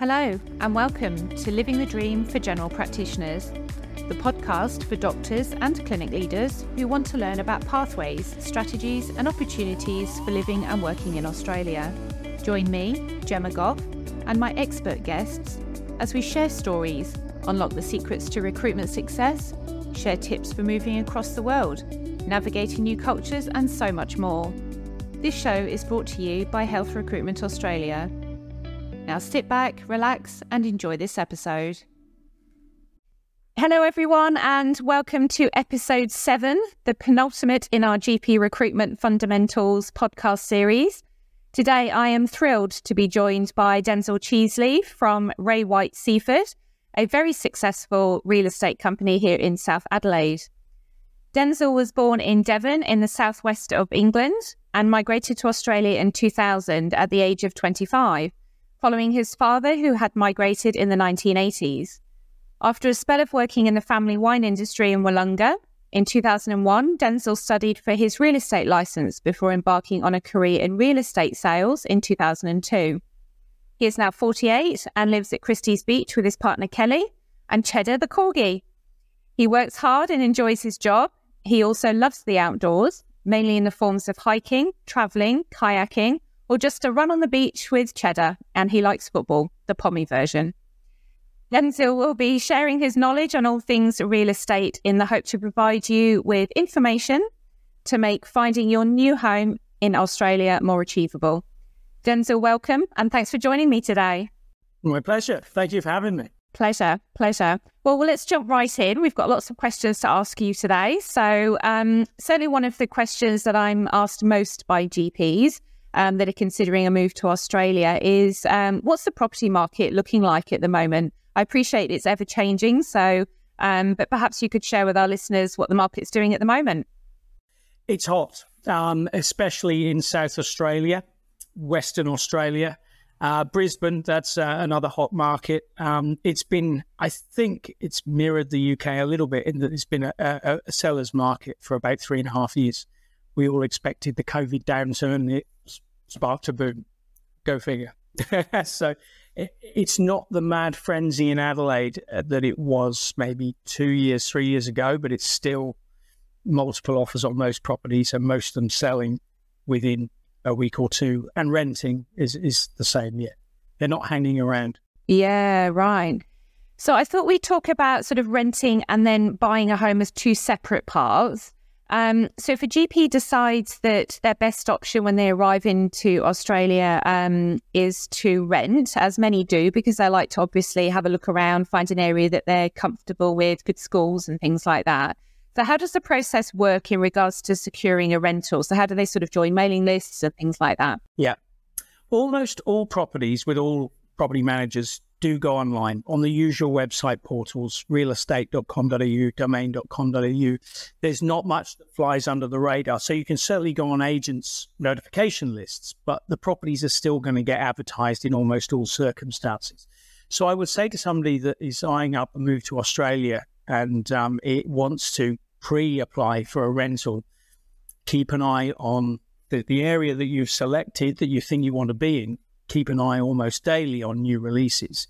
Hello, and welcome to Living the Dream for General Practitioners, the podcast for doctors and clinic leaders who want to learn about pathways, strategies, and opportunities for living and working in Australia. Join me, Gemma Gough, and my expert guests as we share stories, unlock the secrets to recruitment success, share tips for moving across the world, navigating new cultures, and so much more. This show is brought to you by Health Recruitment Australia now sit back, relax, and enjoy this episode. Hello, everyone, and welcome to episode seven, the penultimate in our GP Recruitment Fundamentals podcast series. Today, I am thrilled to be joined by Denzil Cheesley from Ray White Seaford, a very successful real estate company here in South Adelaide. Denzil was born in Devon in the southwest of England and migrated to Australia in 2000 at the age of 25 following his father, who had migrated in the 1980s. After a spell of working in the family wine industry in Willunga, in 2001, Denzil studied for his real estate license before embarking on a career in real estate sales in 2002. He is now 48 and lives at Christie's Beach with his partner Kelly and Cheddar the corgi. He works hard and enjoys his job. He also loves the outdoors, mainly in the forms of hiking, traveling, kayaking, or just a run on the beach with Cheddar, and he likes football, the Pommy version. Denzil will be sharing his knowledge on all things real estate in the hope to provide you with information to make finding your new home in Australia more achievable. Denzil, welcome and thanks for joining me today. My pleasure. Thank you for having me. Pleasure, pleasure. Well, well, let's jump right in. We've got lots of questions to ask you today. So, um, certainly one of the questions that I'm asked most by GPs um, that are considering a move to Australia is um, what's the property market looking like at the moment? I appreciate it's ever changing, so um, but perhaps you could share with our listeners what the market's doing at the moment. It's hot, um, especially in South Australia, Western Australia. Uh, Brisbane, that's uh, another hot market. Um, it's been, I think it's mirrored the UK a little bit in that it's been a, a, a seller's market for about three and a half years. We all expected the COVID downturn. It sparked a boom. Go figure. so it, it's not the mad frenzy in Adelaide uh, that it was maybe two years, three years ago, but it's still multiple offers on most properties and most of them selling within a week or two. And renting is, is the same yet. They're not hanging around. Yeah, right. So I thought we'd talk about sort of renting and then buying a home as two separate parts. Um, so if a GP decides that their best option when they arrive into Australia um, is to rent, as many do, because they like to obviously have a look around, find an area that they're comfortable with, good schools and things like that. So how does the process work in regards to securing a rental? So how do they sort of join mailing lists and things like that? Yeah. Almost all properties with all property managers do go online on the usual website portals, realestate.com.au, domain.com.au. There's not much that flies under the radar. So you can certainly go on agents' notification lists, but the properties are still going to get advertised in almost all circumstances. So I would say to somebody that is eyeing up a move to Australia and um, it wants to pre apply for a rental, keep an eye on the, the area that you've selected that you think you want to be in keep an eye almost daily on new releases.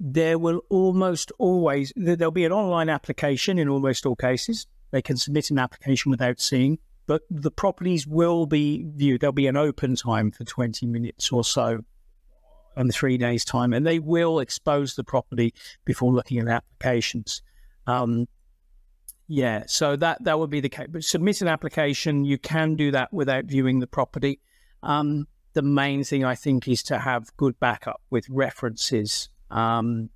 There will almost always there'll be an online application in almost all cases. They can submit an application without seeing, but the properties will be viewed. There'll be an open time for 20 minutes or so on three days' time, and they will expose the property before looking at applications. Um, yeah, so that that would be the case. But submit an application. You can do that without viewing the property. Um, the main thing I think is to have good backup with references. Um,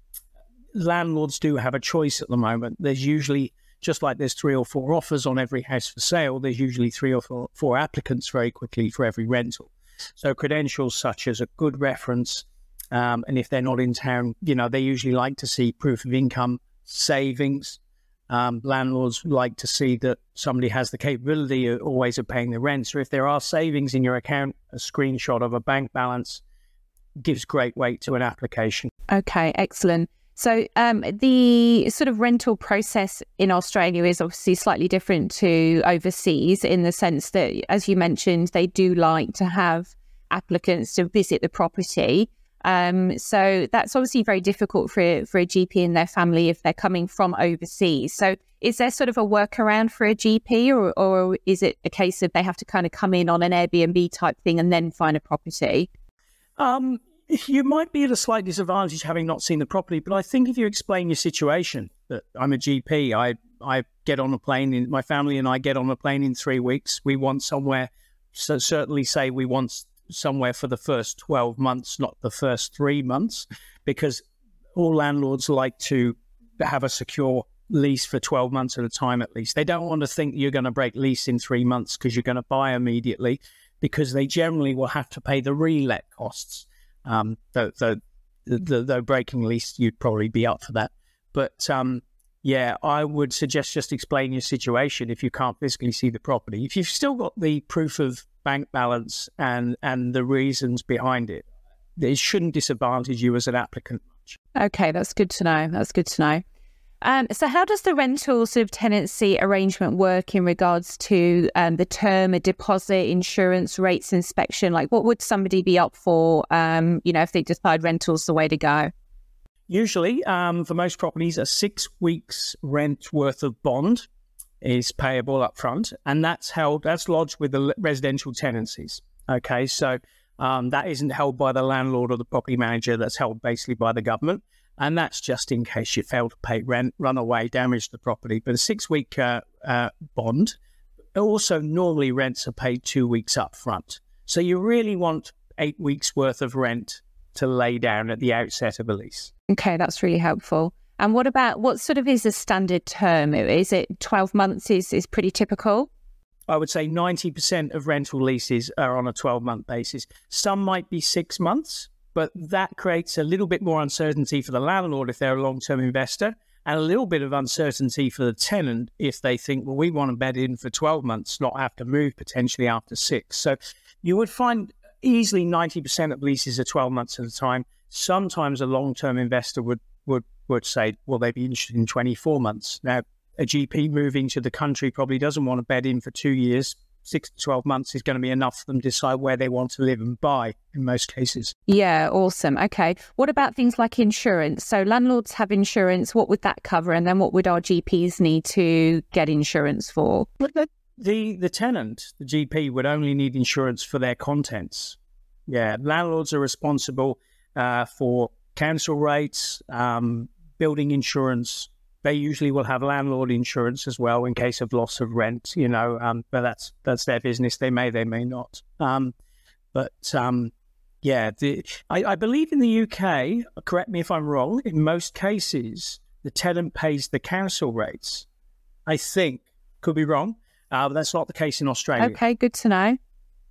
landlords do have a choice at the moment. There's usually just like there's three or four offers on every house for sale, there's usually three or four, four applicants very quickly for every rental. So credentials such as a good reference, um, and if they're not in town, you know, they usually like to see proof of income, savings, um, landlords like to see that somebody has the capability always of paying the rent. So if there are savings in your account, a screenshot of a bank balance gives great weight to an application. Okay, excellent. So um, the sort of rental process in Australia is obviously slightly different to overseas in the sense that, as you mentioned, they do like to have applicants to visit the property. Um, so that's obviously very difficult for for a GP and their family if they're coming from overseas. So is there sort of a workaround for a GP, or or is it a case of they have to kind of come in on an Airbnb type thing and then find a property? Um, you might be at a slight disadvantage having not seen the property, but I think if you explain your situation, that I'm a GP, I I get on a plane in my family and I get on a plane in three weeks. We want somewhere, so certainly say we want somewhere for the first 12 months, not the first three months, because all landlords like to have a secure lease for 12 months at a time at least. They don't want to think you're going to break lease in three months because you're going to buy immediately, because they generally will have to pay the relet costs. Um, though, though, though, though breaking lease, you'd probably be up for that. But um, yeah, I would suggest just explain your situation if you can't physically see the property. If you've still got the proof of bank balance and and the reasons behind it, it shouldn't disadvantage you as an applicant much. Okay, that's good to know. That's good to know. Um, so, how does the rental sort of tenancy arrangement work in regards to um, the term, a deposit, insurance, rates, inspection? Like, what would somebody be up for? Um, you know, if they decide rental's the way to go. Usually, um, for most properties, a six weeks rent worth of bond is payable up front, and that's held, that's lodged with the residential tenancies. Okay, so um, that isn't held by the landlord or the property manager, that's held basically by the government. And that's just in case you fail to pay rent, run away, damage the property. But a six week uh, uh, bond, also normally rents are paid two weeks up front. So you really want eight weeks worth of rent to lay down at the outset of a lease. Okay, that's really helpful. And what about what sort of is a standard term? Is it 12 months is, is pretty typical? I would say 90% of rental leases are on a 12 month basis. Some might be six months, but that creates a little bit more uncertainty for the landlord if they're a long term investor, and a little bit of uncertainty for the tenant if they think, well, we want to bed in for 12 months, not have to move potentially after six. So you would find easily 90% of leases are 12 months at a time sometimes a long term investor would, would, would say, well, they'd be interested in 24 months. Now, a GP moving to the country probably doesn't want to bed in for two years. Six to 12 months is going to be enough for them to decide where they want to live and buy in most cases. Yeah, awesome. Okay. What about things like insurance? So, landlords have insurance. What would that cover? And then what would our GPs need to get insurance for? The, the tenant, the GP, would only need insurance for their contents. Yeah, landlords are responsible uh, for council rates, um, building insurance. They usually will have landlord insurance as well in case of loss of rent. You know, um, but that's that's their business. They may, they may not. Um, but um, yeah, the, I, I believe in the UK. Correct me if I'm wrong. In most cases, the tenant pays the council rates. I think could be wrong. Uh, but that's not the case in Australia. Okay, good to know.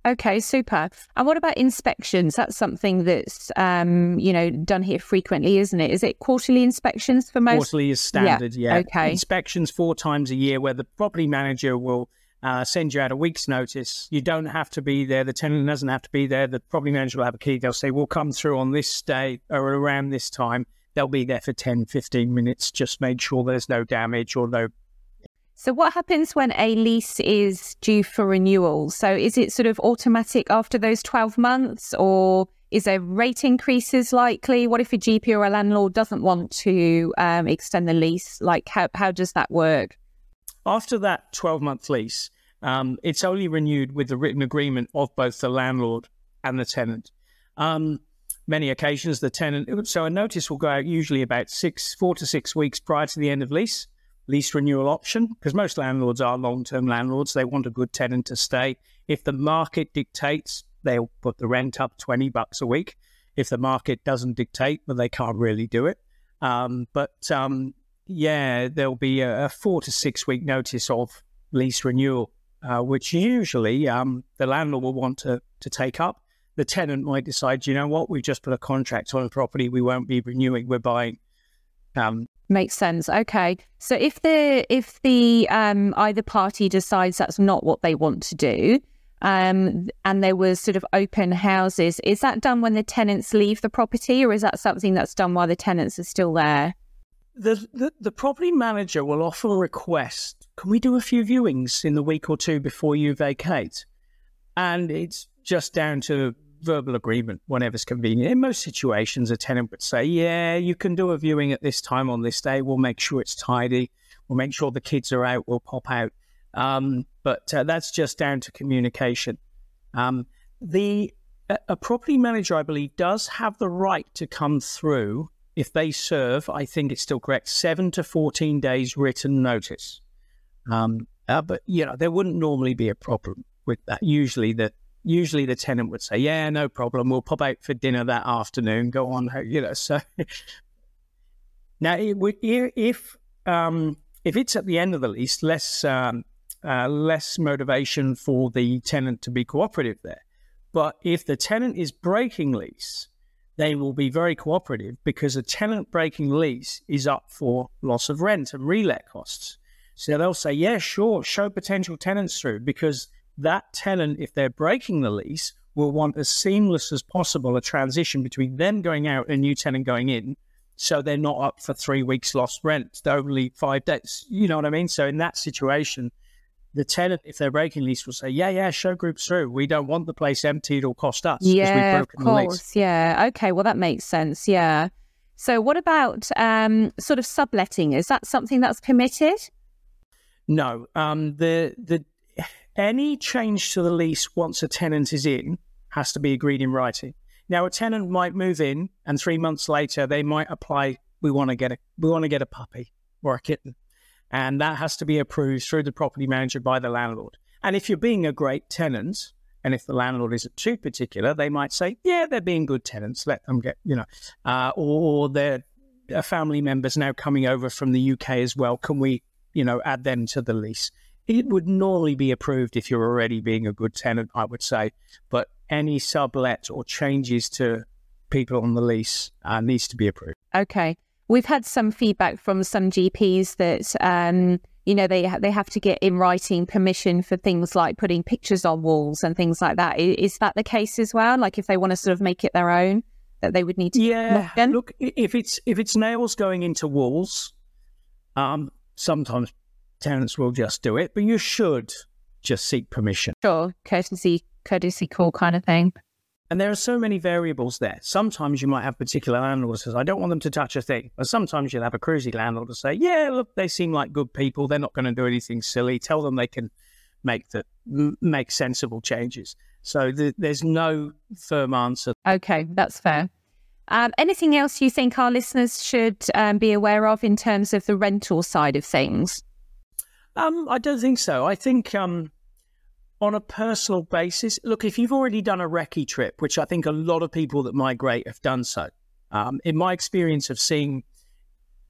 Okay, super. And what about inspections? That's something that's um, you know done here frequently, isn't it? Is it quarterly inspections for most? Quarterly is standard. Yeah. yeah. Okay. Inspections four times a year, where the property manager will uh, send you out a week's notice. You don't have to be there. The tenant doesn't have to be there. The property manager will have a key. They'll say, "We'll come through on this day or around this time." They'll be there for 10, 15 minutes. Just make sure there's no damage or no so, what happens when a lease is due for renewal? So, is it sort of automatic after those 12 months, or is there rate increases likely? What if a GP or a landlord doesn't want to um, extend the lease? Like, how, how does that work? After that 12 month lease, um, it's only renewed with the written agreement of both the landlord and the tenant. Um, many occasions, the tenant, so a notice will go out usually about six, four to six weeks prior to the end of lease lease renewal option because most landlords are long term landlords. They want a good tenant to stay. If the market dictates, they'll put the rent up 20 bucks a week. If the market doesn't dictate, well, they can't really do it. Um, but um, yeah, there'll be a, a, four to six week notice of lease renewal, uh, which usually um, the landlord will want to, to take up. The tenant might decide, you know what, we've just put a contract on a property, we won't be renewing, we're buying. Um, Makes sense. Okay. So if the if the um, either party decides that's not what they want to do, um, and there was sort of open houses, is that done when the tenants leave the property, or is that something that's done while the tenants are still there? The, the, the property manager will often request, "Can we do a few viewings in the week or two before you vacate?" And it's just down to verbal agreement whenever's convenient. In most situations, a tenant would say, "Yeah, you can do a viewing at this time on this day. We'll make sure it's tidy. We'll make sure the kids are out. We'll pop out." Um, but uh, that's just down to communication. Um, the a property manager, I believe, does have the right to come through if they serve. I think it's still correct seven to fourteen days written notice. Um, uh, but you know, there wouldn't normally be a problem with that. Usually, the usually the tenant would say, "Yeah, no problem. We'll pop out for dinner that afternoon. Go on, you know." So now, if um, if it's at the end of the lease, less um, uh, less motivation for the tenant to be cooperative there. But if the tenant is breaking lease, they will be very cooperative because a tenant breaking lease is up for loss of rent and relet costs. So they'll say, yeah, sure, show potential tenants through because that tenant, if they're breaking the lease, will want as seamless as possible a transition between them going out and a new tenant going in. So they're not up for three weeks lost rent. They're only five days. You know what I mean? So in that situation, the tenant, if they're breaking lease, will say, "Yeah, yeah, show groups through. We don't want the place emptied It'll cost us." Yeah, of course. Yeah. Okay. Well, that makes sense. Yeah. So, what about um, sort of subletting? Is that something that's permitted? No. Um, the the any change to the lease once a tenant is in has to be agreed in writing. Now, a tenant might move in, and three months later, they might apply. We want to get a we want to get a puppy or a kitten and that has to be approved through the property manager by the landlord. And if you're being a great tenant, and if the landlord isn't too particular, they might say, "Yeah, they're being good tenants. Let them get, you know," uh, or, a family members now coming over from the UK as well. Can we, you know, add them to the lease? It would normally be approved if you're already being a good tenant, I would say. But any sublet or changes to people on the lease uh, needs to be approved. Okay. We've had some feedback from some GPs that um, you know they they have to get in writing permission for things like putting pictures on walls and things like that. Is, is that the case as well? Like if they want to sort of make it their own, that they would need to. Yeah, look, if it's if it's nails going into walls, um, sometimes tenants will just do it, but you should just seek permission. Sure, courtesy courtesy call kind of thing. And there are so many variables there. Sometimes you might have particular landlords says, I don't want them to touch a thing. But sometimes you'll have a cruisy landlord to say, yeah, look, they seem like good people. They're not going to do anything silly. Tell them they can make the make sensible changes. So the, there's no firm answer. Okay, that's fair. Um, anything else you think our listeners should um, be aware of in terms of the rental side of things? Um, I don't think so. I think um, on a personal basis, look, if you've already done a recce trip, which I think a lot of people that migrate have done so, um, in my experience of seeing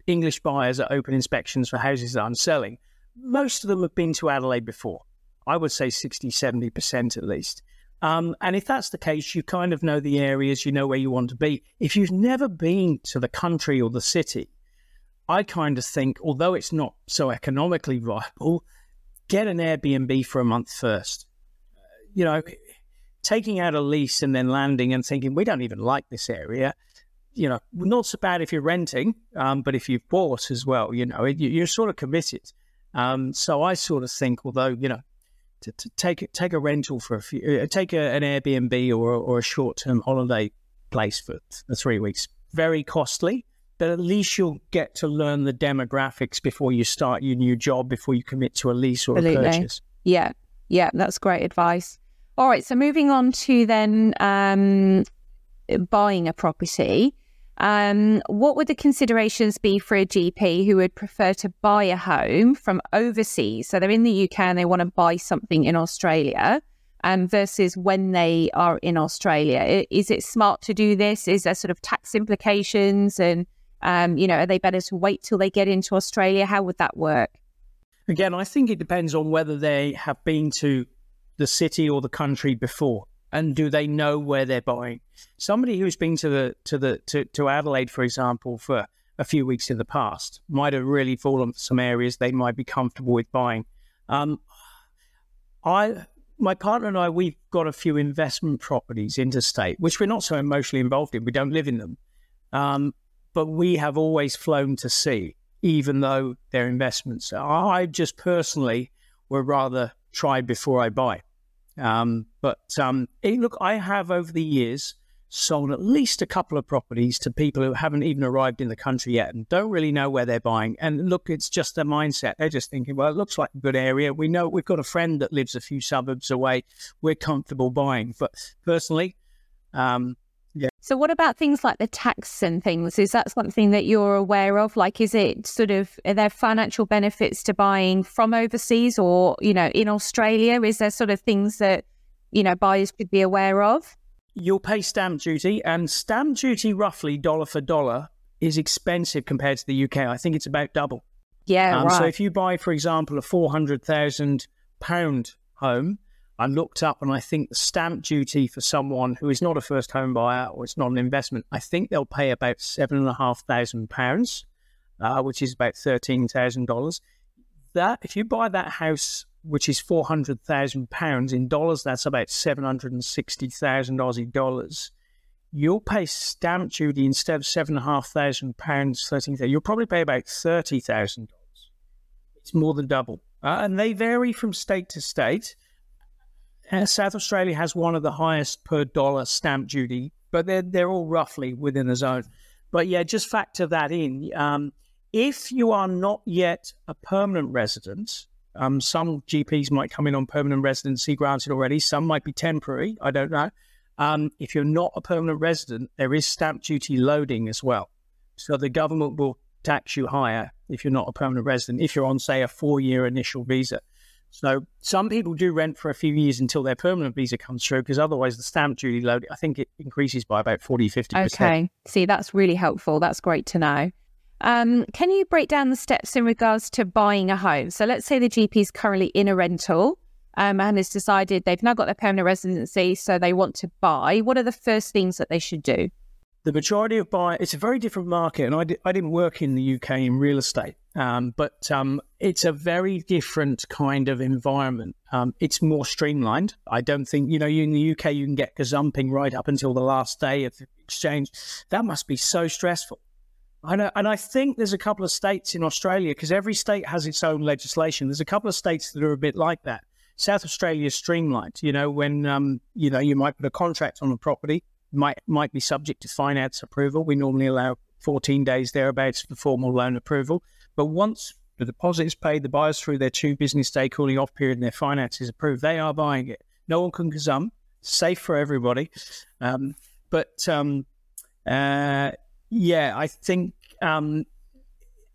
English buyers at open inspections for houses that I'm selling, most of them have been to Adelaide before. I would say 60, 70% at least. Um, and if that's the case, you kind of know the areas, you know where you want to be. If you've never been to the country or the city, I kind of think, although it's not so economically viable, get an Airbnb for a month first. You know, taking out a lease and then landing and thinking, we don't even like this area, you know, not so bad if you're renting, um, but if you've bought as well, you know, you're sort of committed. Um, so I sort of think, although, you know, to, to take take a rental for a few, uh, take a, an Airbnb or, or a short term holiday place for, for three weeks, very costly but at least you'll get to learn the demographics before you start your new job, before you commit to a lease or Absolutely. a purchase. Yeah, yeah, that's great advice. All right, so moving on to then um, buying a property. Um, what would the considerations be for a GP who would prefer to buy a home from overseas? So they're in the UK and they want to buy something in Australia, um, versus when they are in Australia. Is it smart to do this? Is there sort of tax implications and um, you know, are they better to wait till they get into Australia? How would that work? Again, I think it depends on whether they have been to the city or the country before, and do they know where they're buying? Somebody who's been to the to the to, to Adelaide, for example, for a few weeks in the past might have really fallen for some areas they might be comfortable with buying. Um, I my partner and I, we've got a few investment properties interstate, which we're not so emotionally involved in. We don't live in them. Um, but we have always flown to see, even though they're investments. I just personally would rather try before I buy. Um, but um, look, I have over the years sold at least a couple of properties to people who haven't even arrived in the country yet and don't really know where they're buying. And look, it's just their mindset. They're just thinking, well, it looks like a good area. We know we've got a friend that lives a few suburbs away. We're comfortable buying. But personally, um. So, what about things like the tax and things? Is that something that you're aware of? Like, is it sort of are there financial benefits to buying from overseas or you know in Australia? Is there sort of things that you know buyers could be aware of? You'll pay stamp duty, and stamp duty roughly dollar for dollar is expensive compared to the UK. I think it's about double. Yeah, um, right. So if you buy, for example, a four hundred thousand pound home I looked up and I think the stamp duty for someone who is not a first home buyer or it's not an investment, I think they'll pay about seven and a half thousand pounds, uh, which is about thirteen thousand dollars. That if you buy that house, which is four hundred thousand pounds in dollars, that's about seven hundred and sixty thousand Aussie dollars. You'll pay stamp duty instead of seven and a half thousand pounds, thirteen. You'll probably pay about thirty thousand dollars. It's more than double, uh, and they vary from state to state. Uh, South Australia has one of the highest per dollar stamp duty, but they're they're all roughly within the zone. But yeah, just factor that in. Um, if you are not yet a permanent resident, um, some GPs might come in on permanent residency granted already. Some might be temporary. I don't know. Um, if you're not a permanent resident, there is stamp duty loading as well. So the government will tax you higher if you're not a permanent resident. If you're on, say, a four-year initial visa. So some people do rent for a few years until their permanent visa comes through because otherwise the stamp duty load, I think it increases by about 40, 50%. Okay. See, that's really helpful. That's great to know. Um, can you break down the steps in regards to buying a home? So let's say the GP is currently in a rental um, and has decided they've now got their permanent residency, so they want to buy. What are the first things that they should do? the majority of buyers, it's a very different market. And I, di- I didn't work in the UK in real estate, um, but um, it's a very different kind of environment. Um, it's more streamlined. I don't think, you know, you in the UK, you can get gazumping right up until the last day of the exchange. That must be so stressful. I know, and I think there's a couple of states in Australia because every state has its own legislation. There's a couple of states that are a bit like that. South Australia is streamlined. You know, when um, you know you might put a contract on a property, might might be subject to finance approval. We normally allow 14 days thereabouts for formal loan approval. But once the deposit is paid, the buyer's through their two business day cooling off period and their finances approved, they are buying it. No one can gazump, safe for everybody. Um, but um, uh, yeah, I think um,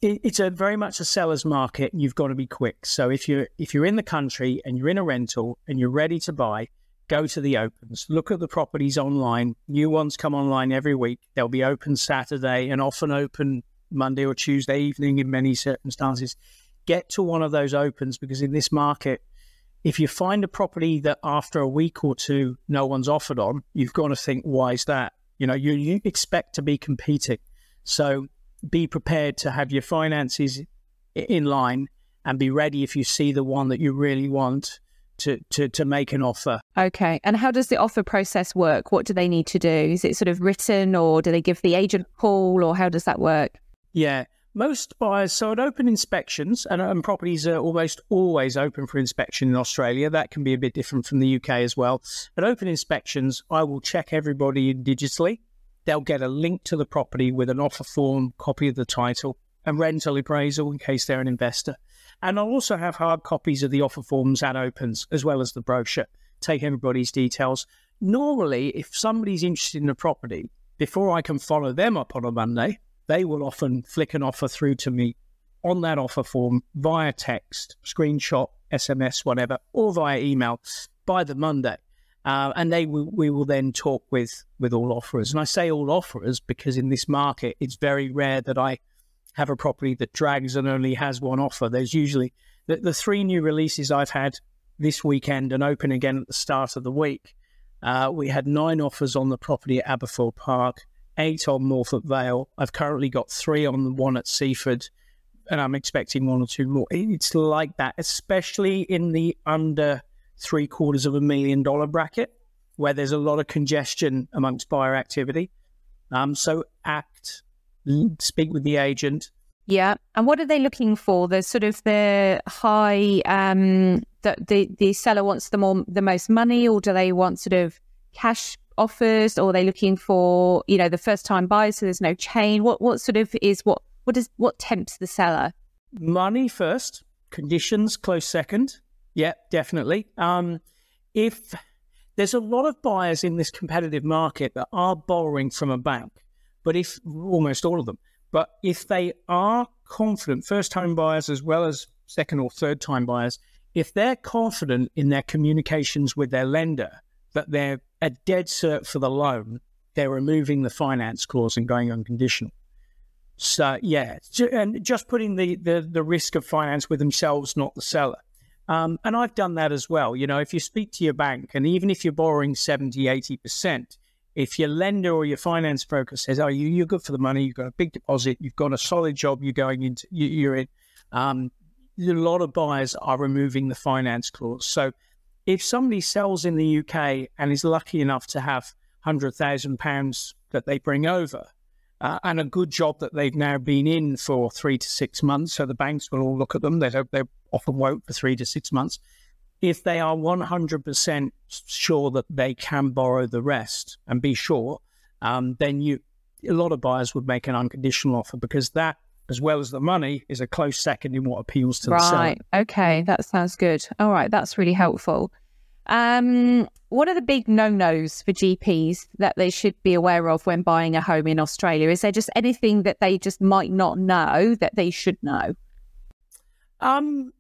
it, it's a very much a seller's market. You've got to be quick. So if you're if you're in the country and you're in a rental and you're ready to buy, go to the opens, look at the properties online. New ones come online every week. They'll be open Saturday and often open Monday or Tuesday evening in many circumstances. Get to one of those opens because in this market, if you find a property that after a week or two no one's offered on, you've got to think, why is that? You know, you, you expect to be competing. So be prepared to have your finances in line and be ready if you see the one that you really want to, to, to make an offer. Okay. And how does the offer process work? What do they need to do? Is it sort of written or do they give the agent a call or how does that work? Yeah. Most buyers, so at open inspections, and, and properties are almost always open for inspection in Australia. That can be a bit different from the UK as well. At open inspections, I will check everybody digitally. They'll get a link to the property with an offer form, copy of the title, and rental appraisal in case they're an investor. And I'll also have hard copies of the offer forms at opens, as well as the brochure. Take everybody's details. Normally, if somebody's interested in a property, before I can follow them up on a Monday, they will often flick an offer through to me on that offer form via text, screenshot, SMS, whatever, or via email by the Monday. Uh, and they will, we will then talk with with all offerers. And I say all offerers because in this market, it's very rare that I have a property that drags and only has one offer. There's usually the, the three new releases I've had this weekend and open again at the start of the week. Uh, we had nine offers on the property at Aberfoyle Park, eight on Morphett Vale. I've currently got three on the one at Seaford, and I'm expecting one or two more. It's like that, especially in the under three quarters of a million dollar bracket, where there's a lot of congestion amongst buyer activity. Um, so act speak with the agent, Yeah. And what are they looking for? The sort of the high um that the the seller wants the more the most money or do they want sort of cash offers or are they looking for, you know, the first time buyers so there's no chain? What what sort of is what what does what tempts the seller? Money first, conditions close second. Yeah, definitely. Um if there's a lot of buyers in this competitive market that are borrowing from a bank, but if almost all of them, but if they are confident, first time buyers as well as second or third time buyers, if they're confident in their communications with their lender that they're a dead cert for the loan, they're removing the finance clause and going unconditional. So yeah, and just putting the, the, the risk of finance with themselves, not the seller. Um, and I've done that as well. You know, if you speak to your bank, and even if you're borrowing 70, 80%, if your lender or your finance broker says, "Oh, you, you're good for the money. You've got a big deposit. You've got a solid job. You're going into. You, are in." Um, a lot of buyers are removing the finance clause. So, if somebody sells in the UK and is lucky enough to have hundred thousand pounds that they bring over, uh, and a good job that they've now been in for three to six months. So the banks will all look at them. They don't, they often won't for three to six months. If they are 100% sure that they can borrow the rest and be sure, um, then you a lot of buyers would make an unconditional offer because that, as well as the money, is a close second in what appeals to right. the seller. Right. Okay. That sounds good. All right. That's really helpful. Um, what are the big no nos for GPs that they should be aware of when buying a home in Australia? Is there just anything that they just might not know that they should know? Um,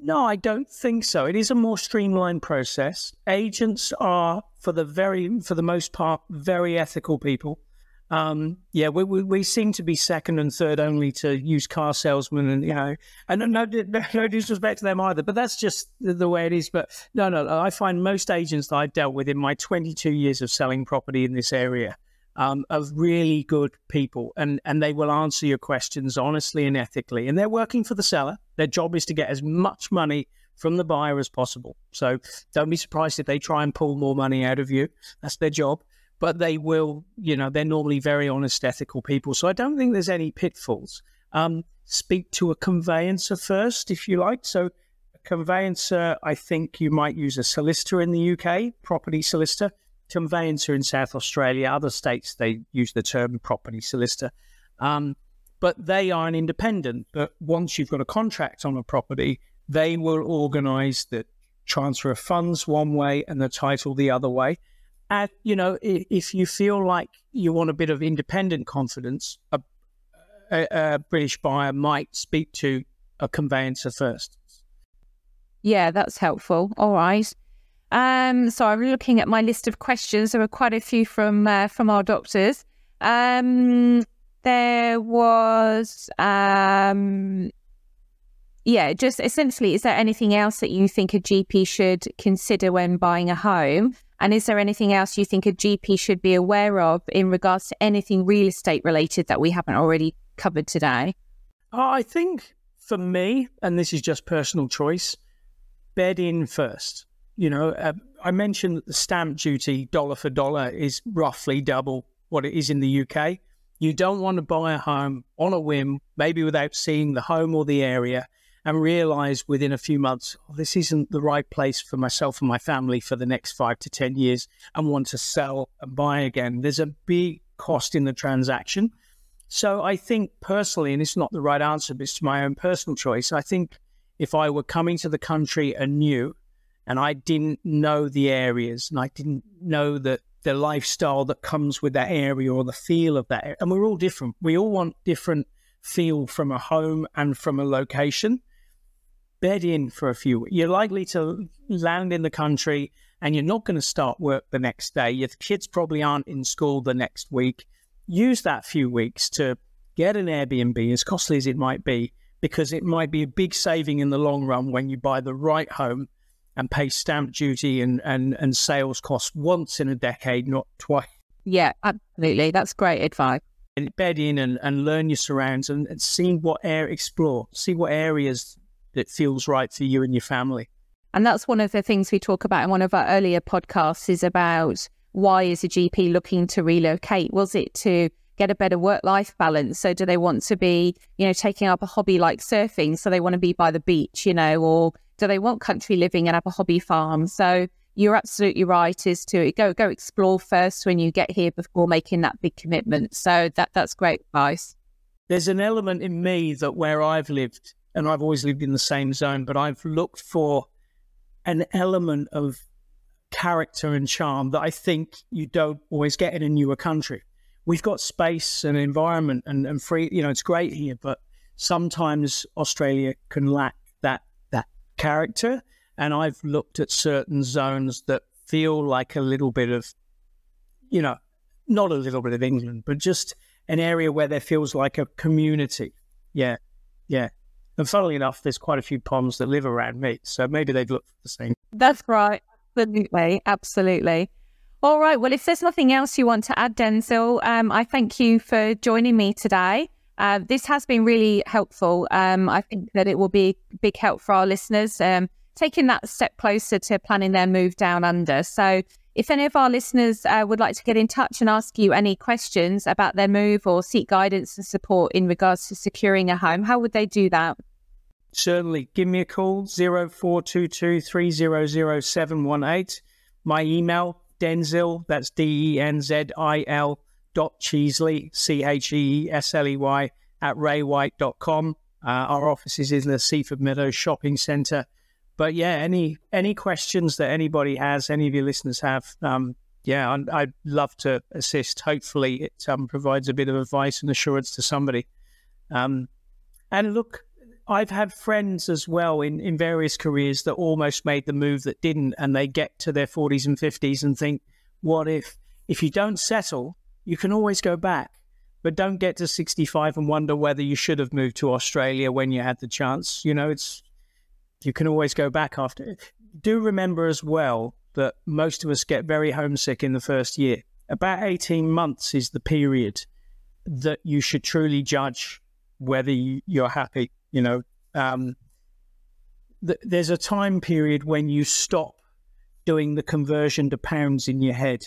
no, I don't think so. It is a more streamlined process. Agents are, for the very, for the most part, very ethical people. Um, yeah, we, we, we seem to be second and third only to used car salesmen, and you know, and no, no, no disrespect to them either, but that's just the, the, way it is. But no, no, I find most agents that I've dealt with in my 22 years of selling property in this area um, are really good people, and and they will answer your questions honestly and ethically, and they're working for the seller. Their job is to get as much money from the buyer as possible. So don't be surprised if they try and pull more money out of you. That's their job but they will, you know, they're normally very honest, ethical people. So I don't think there's any pitfalls. Um, speak to a conveyancer first, if you like. So a conveyancer, I think you might use a solicitor in the UK, property solicitor. Conveyancer in South Australia, other states they use the term property solicitor. Um, but they are an independent. But once you've got a contract on a property, they will organise the transfer of funds one way and the title the other way. And, you know, if you feel like you want a bit of independent confidence, a, a, a British buyer might speak to a conveyancer first. Yeah, that's helpful. All right. Um, so I'm looking at my list of questions. There were quite a few from uh, from our doctors. Um, there was, um, yeah, just essentially, is there anything else that you think a GP should consider when buying a home? And is there anything else you think a GP should be aware of in regards to anything real estate related that we haven't already covered today? I think for me, and this is just personal choice, bed in first. You know, uh, I mentioned that the stamp duty dollar for dollar is roughly double what it is in the UK. You don't want to buy a home on a whim, maybe without seeing the home or the area, and realize within a few months, oh, this isn't the right place for myself and my family for the next five to 10 years and want to sell and buy again. There's a big cost in the transaction. So I think personally, and it's not the right answer, but it's my own personal choice. I think if I were coming to the country anew and I didn't know the areas and I didn't know that the lifestyle that comes with that area or the feel of that, and we're all different. We all want different feel from a home and from a location bed in for a few. weeks. You're likely to land in the country and you're not going to start work the next day. Your kids probably aren't in school the next week. Use that few weeks to get an Airbnb, as costly as it might be, because it might be a big saving in the long run when you buy the right home and pay stamp duty and, and, and sales costs once in a decade, not twice. Yeah, absolutely. That's great advice. And bed in and, and learn your surrounds and, and see what air explore, see what areas that feels right for you and your family. And that's one of the things we talk about in one of our earlier podcasts is about why is a GP looking to relocate? Was it to get a better work life balance? So, do they want to be, you know, taking up a hobby like surfing? So, they want to be by the beach, you know, or do they want country living and have a hobby farm? So, you're absolutely right is to go go explore first when you get here before making that big commitment. So that that's great advice. There's an element in me that where I've lived, and I've always lived in the same zone, but I've looked for an element of character and charm that I think you don't always get in a newer country. We've got space and environment and, and free, you know, it's great here, but sometimes Australia can lack that that character. And I've looked at certain zones that feel like a little bit of, you know, not a little bit of England, but just an area where there feels like a community. Yeah, yeah. And funnily enough, there's quite a few Poms that live around me, so maybe they've looked the same. That's right. Absolutely, absolutely. All right. Well, if there's nothing else you want to add, Denzil, um, I thank you for joining me today. Uh, this has been really helpful. Um, I think that it will be big help for our listeners, um, taking that step closer to planning their move down under. So, if any of our listeners uh, would like to get in touch and ask you any questions about their move or seek guidance and support in regards to securing a home, how would they do that? Certainly. Give me a call, 0422 My email, Denzil, that's D E N Z I L dot Cheesley, C H E S L E Y, at raywhite.com. Uh, our office is in the Seaford Meadows Shopping Centre. But yeah, any any questions that anybody has, any of your listeners have, um, yeah, I'd, I'd, love to assist. Hopefully, it um, provides a bit of advice and assurance to somebody. Um, and look, I've had friends as well in, in various careers that almost made the move that didn't, and they get to their 40s and 50s and think, what if? If you don't settle, you can always go back, but don't get to 65 and wonder whether you should have moved to Australia when you had the chance. You know, it's you can always go back after. Do remember as well that most of us get very homesick in the first year. About 18 months is the period that you should truly judge whether you're happy you know, um, th- there's a time period when you stop doing the conversion to pounds in your head.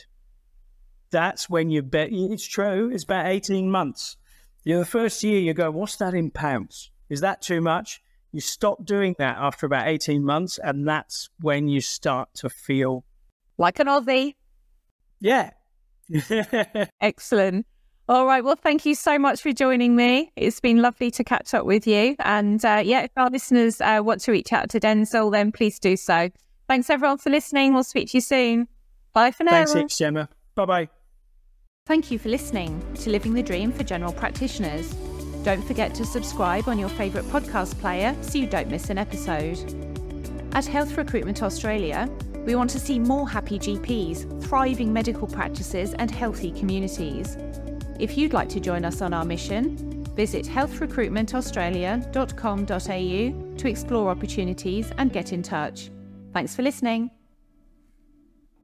That's when you bet. It's true. It's about 18 months. You know, the first year you go, what's that in pounds? Is that too much? You stop doing that after about 18 months, and that's when you start to feel like an Aussie. Yeah. Excellent. All right. Well, thank you so much for joining me. It's been lovely to catch up with you. And uh, yeah, if our listeners uh, want to reach out to Denzil, then please do so. Thanks everyone for listening. We'll speak to you soon. Bye for now. Thanks, Gemma. Bye bye. Thank you for listening to Living the Dream for General Practitioners. Don't forget to subscribe on your favourite podcast player so you don't miss an episode. At Health Recruitment Australia, we want to see more happy GPs, thriving medical practices, and healthy communities. If you'd like to join us on our mission, visit healthrecruitmentaustralia.com.au to explore opportunities and get in touch. Thanks for listening.